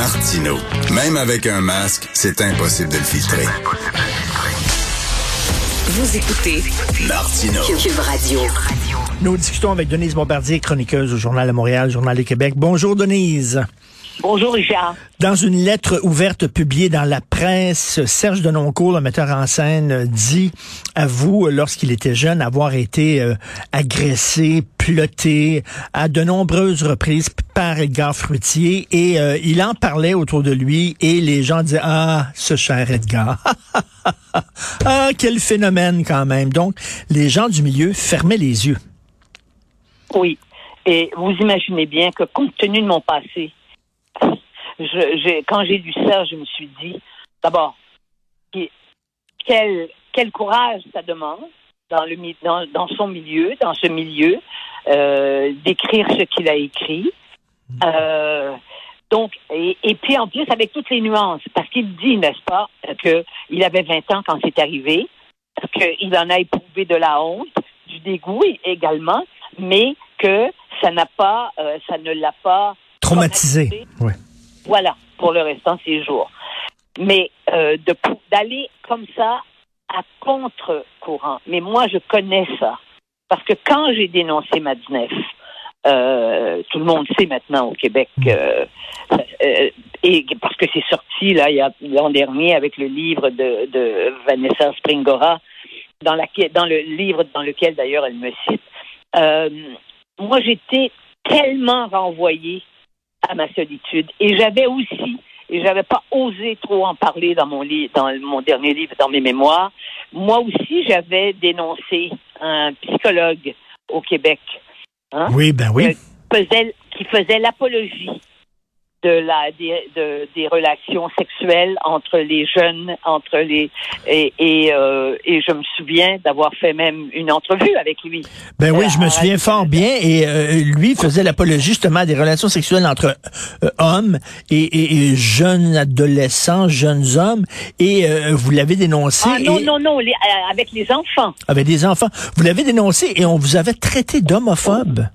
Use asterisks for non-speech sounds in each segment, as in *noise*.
Martino. Même avec un masque, c'est impossible de le filtrer. Vous écoutez Martino. Cube Radio. Nous discutons avec Denise Bombardier, chroniqueuse au Journal de Montréal, Journal de Québec. Bonjour Denise. Bonjour Richard. Dans une lettre ouverte publiée dans la presse, Serge Denoncourt, le metteur en scène, dit à vous, lorsqu'il était jeune, avoir été euh, agressé, ploté à de nombreuses reprises par Edgar Fruitier et euh, il en parlait autour de lui et les gens disaient ah ce cher Edgar. *laughs* Ah quel phénomène quand même donc les gens du milieu fermaient les yeux. Oui. Et vous imaginez bien que compte tenu de mon passé je, quand j'ai lu ça, je me suis dit, d'abord, quel, quel courage ça demande dans, le, dans, dans son milieu, dans ce milieu, euh, d'écrire ce qu'il a écrit. Euh, donc, et, et, puis en plus avec toutes les nuances, parce qu'il dit, n'est-ce pas, qu'il avait 20 ans quand c'est arrivé, qu'il en a éprouvé de la honte, du dégoût également, mais que ça n'a pas, euh, ça ne l'a pas traumatisé. Voilà, pour le restant de ses jours. Mais euh, d'aller comme ça à contre-courant. Mais moi, je connais ça. Parce que quand j'ai dénoncé Madnef, euh, tout le monde sait maintenant au Québec, euh, euh, et parce que c'est sorti là l'an dernier avec le livre de, de Vanessa Springora, dans, la, dans le livre dans lequel d'ailleurs elle me cite. Euh, moi, j'étais tellement renvoyée à ma solitude. Et j'avais aussi, et j'avais pas osé trop en parler dans mon livre, dans mon dernier livre, dans mes mémoires. Moi aussi, j'avais dénoncé un psychologue au Québec. Hein, oui, ben oui. faisait, qui faisait l'apologie de la des, de, des relations sexuelles entre les jeunes, entre les et et, euh, et je me souviens d'avoir fait même une entrevue avec lui. Ben oui, je me euh, souviens fort bien et euh, lui faisait l'apologie justement des relations sexuelles entre hommes et, et, jeunes adolescents, jeunes hommes et vous l'avez dénoncé. Ah, non non non, avec les enfants. Avec des enfants, vous l'avez dénoncé et on vous avait traité d'homophobe.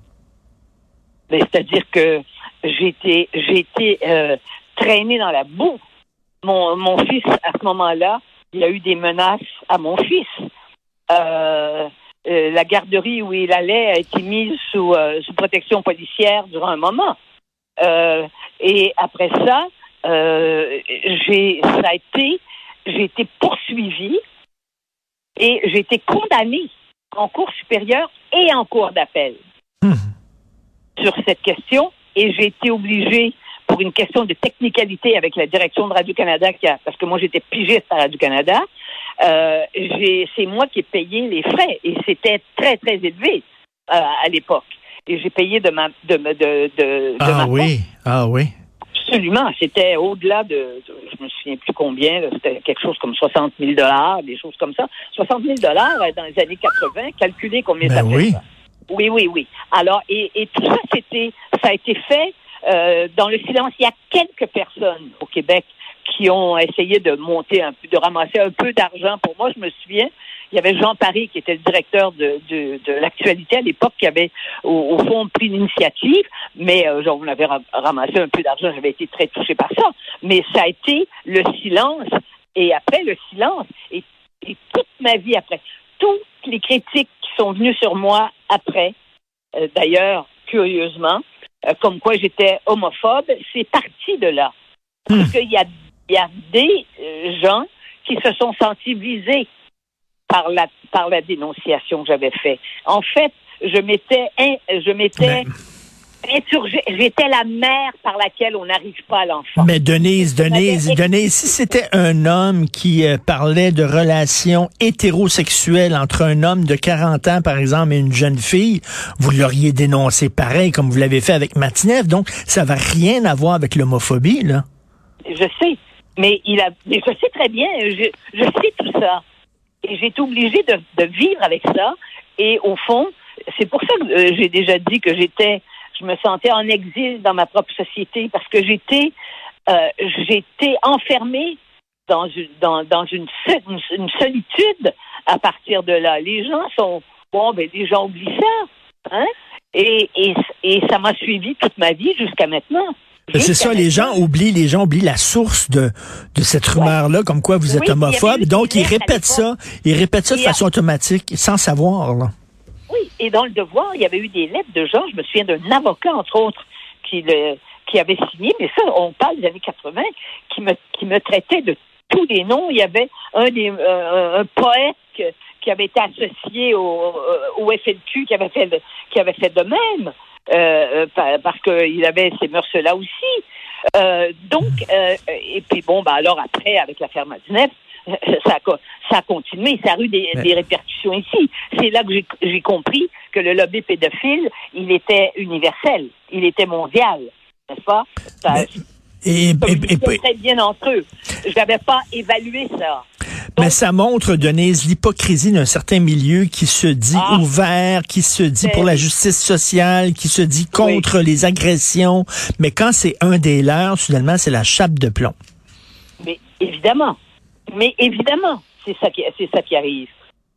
Ben, c'est-à-dire que j'ai été, j'ai été euh, traînée dans la boue. Mon, mon fils, à ce moment-là, il y a eu des menaces à mon fils. Euh, euh, la garderie où il allait a été mise sous, sous protection policière durant un moment. et après ça, j'ai, ça a été, j'ai été poursuivie et j'ai été condamnée en cours supérieur et en cours d'appel hmm. sur cette question et j'ai été obligée, pour une question de technicalité avec la direction de Radio-Canada, parce que moi j'étais pigiste à Radio-Canada, euh, c'est moi qui ai payé les frais et c'était très, très élevé euh, à l'époque. Et j'ai payé de ma de, de, de, ah oui, ah oui. Absolument, c'était au-delà de, je me souviens plus combien, c'était quelque chose comme 60 000 dollars, des choses comme ça. 60 000 dollars euh, dans les années 80, calculez combien ben ça oui. fait. Oui, oui, oui. Alors, et, tout ça, ça a été fait euh, dans le silence. Il y a quelques personnes au Québec qui ont essayé de monter de ramasser un peu d'argent. Pour moi, je me souviens, il y avait Jean Paris qui était le directeur de, l'actualité à l'époque, qui avait au, fond pris l'initiative, mais euh, genre, on avait ramassé un peu d'argent, j'avais été très touché par ça. Mais ça a été le silence, et après le silence, et toute ma vie après, toutes les critiques sont venus sur moi après. Euh, d'ailleurs, curieusement, euh, comme quoi j'étais homophobe, c'est parti de là. Hmm. Parce qu'il y a, y a des euh, gens qui se sont sentis visés par la par la dénonciation que j'avais faite. En fait, je m'étais je m'étais J'étais la mère par laquelle on n'arrive pas à l'enfant. Mais Denise, Denise, Denise, si c'était un homme qui euh, parlait de relations hétérosexuelles entre un homme de 40 ans, par exemple, et une jeune fille, vous l'auriez dénoncé pareil, comme vous l'avez fait avec Matinev. Donc, ça va rien à voir avec l'homophobie, là. Je sais. Mais il a, je sais très bien, je, je sais tout ça. Et j'ai été obligée de, de, vivre avec ça. Et au fond, c'est pour ça que euh, j'ai déjà dit que j'étais je me sentais en exil dans ma propre société parce que j'étais euh, j'étais enfermée dans une dans, dans une, une, solitude à partir de là. Les gens sont bon, ben les gens oublient ça, hein? Et, et, et ça m'a suivi toute ma vie jusqu'à maintenant. C'est ça, les gens oublient, les gens oublient la source de, de cette rumeur-là, comme quoi vous êtes Oui, homophobe. Donc, ils répètent ça, ils répètent ça de façon automatique, sans savoir, là. Et dans le devoir, il y avait eu des lettres de gens, je me souviens d'un avocat, entre autres, qui, le, qui avait signé, mais ça, on parle des années 80, qui me, qui me traitait de tous les noms. Il y avait un, des, euh, un poète qui avait été associé au, euh, au FLQ, qui avait fait, de- qui avait fait de même, euh, euh, pa- parce qu'il avait ces mœurs-là aussi. Euh, donc, euh, et puis bon, bah alors après, avec l'affaire Madinef, *laughs* ça a, co- ça a continué, ça a eu des, Mais- des répercussions ici. C'est là que j'ai- compris que le lobby pédophile, il était universel, il était mondial, n'est-ce pas? Ça, Mais- Et, et- et- très bien entre eux. Je n'avais pas évalué ça. mais ça montre, Denise, l'hypocrisie d'un certain milieu qui se dit Ah. ouvert, qui se dit pour la justice sociale, qui se dit contre les agressions. Mais quand c'est un des leurs, soudainement, c'est la chape de plomb. Mais évidemment. Mais évidemment, c'est ça qui, c'est ça qui arrive.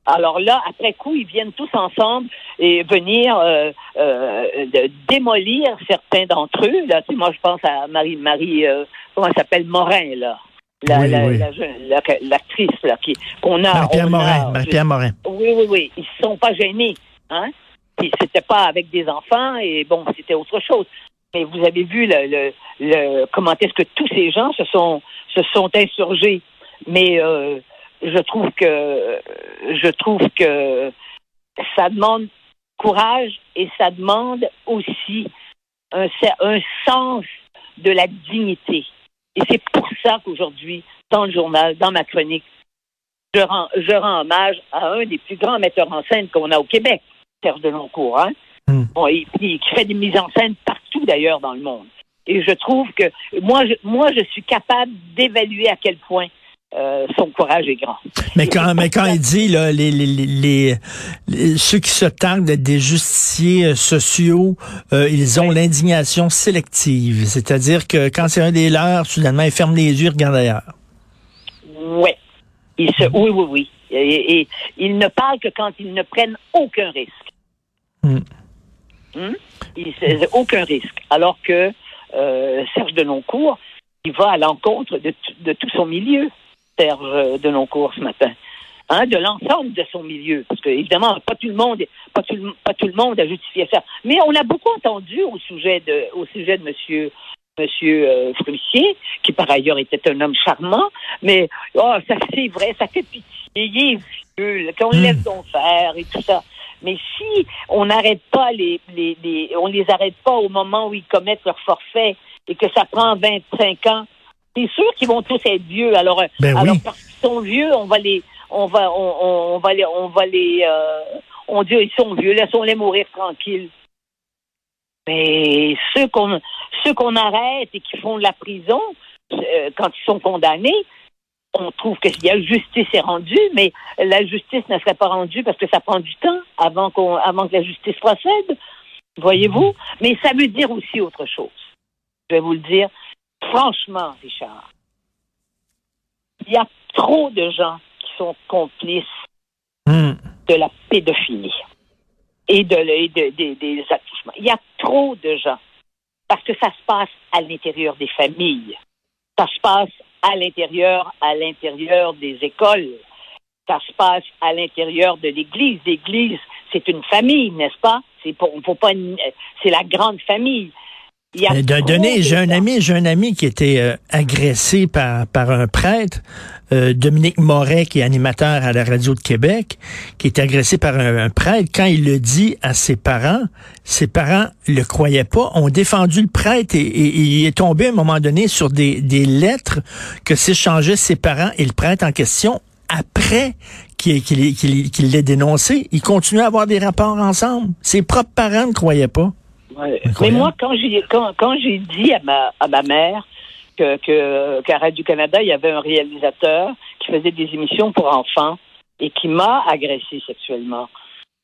Alors là, après coup, ils viennent tous ensemble et venir euh, euh, de- démolir certains d'entre eux. Là, tu sais, moi, je pense à Marie, Marie, euh, comment elle s'appelle, Morin, là. La, Oui, la- oui. la jeune- la- l'actrice là qui qu'on a. Marie-Pierre on a- Morin, Marie-Pierre Morin. Oui, oui, oui. Ils se sont pas gênés, hein? Puis c'était pas avec des enfants et bon, c'était autre chose. Mais vous avez vu le, le, le- comment est-ce que tous ces gens se sont se sont insurgés. Mais euh, je trouve que je trouve que ça demande courage et ça demande aussi un, un sens de la dignité. Et c'est pour ça qu'aujourd'hui, dans le journal, dans ma chronique, je rends, je rends hommage à un des plus grands metteurs en scène qu'on a au Québec, Serge Deloncourt, hein? Hmm. Bon, et, puis qui fait des mises en scène partout d'ailleurs dans le monde. Et je trouve que moi, je, moi, je suis capable d'évaluer à quel point euh, son courage est grand. Mais quand, mais quand il dit là, les, les, les, ceux qui se targuent d'être des justiciers euh, sociaux, euh, ils ont Oui. l'indignation sélective. C'est-à-dire que quand c'est un des leurs, soudainement, ils ferment les yeux, ils regardent ailleurs. Il se, oui, oui, oui. Et, et ils ne parlent que quand ils ne prennent aucun risque. Hmm. Hmm? Il se- aucun risque. Alors que euh, Serge Deloncourt, il va à l'encontre de, de tout son milieu, Serge euh, Deloncourt, ce matin. Hein, de l'ensemble de son milieu. Parce que, évidemment, pas tout le monde, pas tout, le- pas tout le monde a justifié ça. Mais on a beaucoup entendu au sujet de, au sujet de monsieur, monsieur euh, Frussier, qui par ailleurs était un homme charmant, mais oh, ça c'est vrai, ça fait pitié, il est vieux, qu'on Hmm. laisse donc faire et tout ça. Mais si on n'arrête pas les, les, les, on les arrête pas au moment où ils commettent leur forfait et que ça prend 25 ans, c'est sûr qu'ils vont tous être vieux. Alors, euh, Ben alors oui. parce qu'ils sont vieux, on va les, on va, on, on, on va les, on va les, euh, on dit ils sont vieux, laissons-les mourir tranquilles. Mais ceux qu'on, ceux qu'on arrête et qui font de la prison, euh, quand ils sont condamnés, on trouve que y a justice est rendue, mais la justice ne serait pas rendue parce que ça prend du temps avant qu'on, avant que la justice procède. Voyez-vous? Mais ça veut dire aussi autre chose. Je vais vous le dire. Franchement, Richard, il y a trop de gens qui sont complices Hmm. de la pédophilie et de, et de- des- des attouchements. Il y a trop de gens parce que ça se passe à l'intérieur des familles, ça se passe à l'intérieur, à l'intérieur des écoles, ça se passe à l'intérieur de l'Église. L'Église, c'est une famille, n'est-ce pas? C'est pour, on faut pas, c'est la grande famille. Mais de- j'ai un ami, j'ai un ami qui était euh, agressé par par un prêtre, euh, Dominique Moret, qui est animateur à la radio de Québec, qui était agressé par un, un prêtre. Quand il le dit à ses parents, ses parents le croyaient pas, ont défendu le prêtre et, et- et il est tombé à un moment donné sur des, des lettres que s'échangeaient ses parents et le prêtre en question après qu'il l'ait dénoncé. Ils continuaient à avoir des rapports ensemble. Ses propres parents ne croyaient pas. Ouais. Mais moi, quand j'ai quand, quand j'ai dit à ma à ma mère que qu'à Radio Canada il y avait un réalisateur qui faisait des émissions pour enfants et qui m'a agressé sexuellement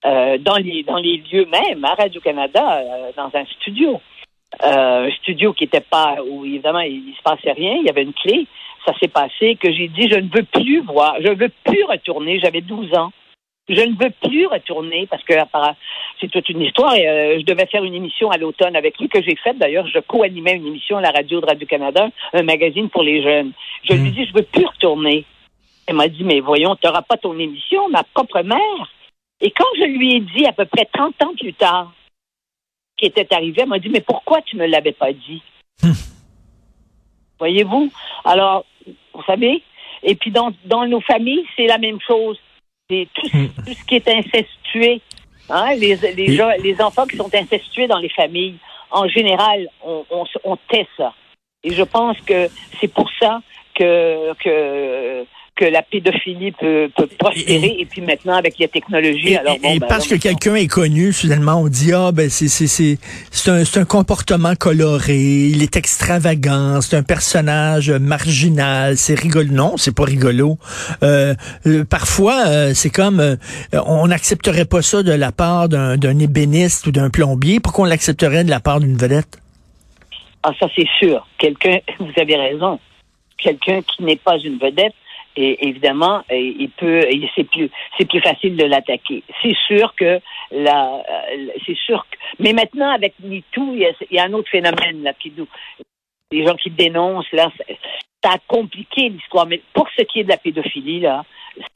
euh, dans les dans les lieux même à Radio Canada euh, dans un studio. Euh, un studio qui était pas où évidemment il, il se passait rien il y avait une clé. Ça s'est passé que j'ai dit je ne veux plus voir je ne veux plus retourner j'avais 12 ans Je ne veux plus retourner parce que c'est toute une histoire. Et, euh, je devais faire une émission à l'automne avec lui que j'ai faite. D'ailleurs, je co-animais une émission à la radio de Radio-Canada, un magazine pour les jeunes. Je lui dis, je veux plus retourner. Elle m'a dit, mais voyons, tu n'auras pas ton émission, ma propre mère. Et quand je lui ai dit, à peu près 30 ans plus tard, qui était arrivé, elle m'a dit, mais pourquoi tu me l'avais pas dit? *laughs* Voyez-vous? Alors, vous savez, et puis dans, dans nos familles, c'est la même chose. Tout, tout, ce qui est incestué. Hein? Les, les, gens, les enfants qui sont incestués dans les familles, en général, on, on, on tait ça. Et je pense que c'est pour ça que, que que la pédophilie peut, peut prospérer et, puis maintenant avec les technologies et, alors bon, et ben, parce que quelqu'un est connu soudainement on dit ah ben c'est c'est c'est c'est un c'est un comportement coloré il est extravagant c'est un personnage marginal c'est rigolo. Non c'est pas rigolo. Euh, euh, parfois euh, c'est comme euh, on n'accepterait pas ça de la part d'un d'un ébéniste ou d'un plombier. Pourquoi on l'accepterait de la part d'une vedette? Ah ça c'est sûr. Quelqu'un *laughs* vous avez raison. Quelqu'un qui n'est pas une vedette et évidemment, il peut, c'est plus, c'est plus facile de l'attaquer. C'est sûr que la, c'est sûr que, mais maintenant avec MeToo, il y a, un autre phénomène là qui nous, les gens qui dénoncent là, ça a compliqué l'histoire. Mais pour ce qui est de la pédophilie là,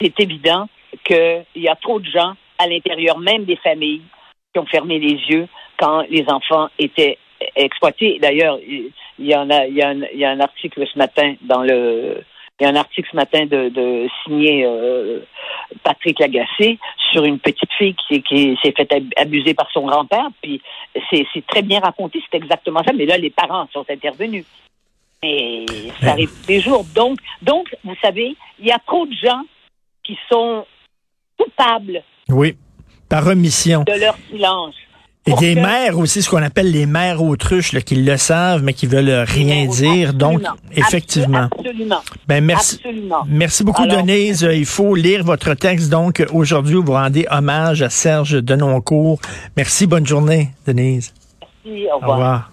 c'est évident qu'il y a trop de gens à l'intérieur même des familles qui ont fermé les yeux quand les enfants étaient exploités. D'ailleurs, il y en a, il y a un article ce matin dans le il y a un article ce matin de, de signé euh, Patrick Lagacé sur une petite fille qui, qui s'est fait abuser par son grand-père. Puis c'est très bien raconté, c'est exactement ça. Mais là, les parents sont intervenus. Et ça arrive tous les jours. Donc, donc, vous savez, il y a trop de gens qui sont coupables. Oui, par omission. De leur silence. Et des mères aussi, ce qu'on appelle les mères autruches, là, qui le savent, mais qui veulent rien dire. Donc, effectivement. Absolument. Ben, merci. Absolument. Merci beaucoup, Alors, Denise. Il faut lire votre texte. Donc, aujourd'hui, vous rendez hommage à Serge Denoncourt. Merci. Bonne journée, Denise. Merci. Au revoir. Au revoir.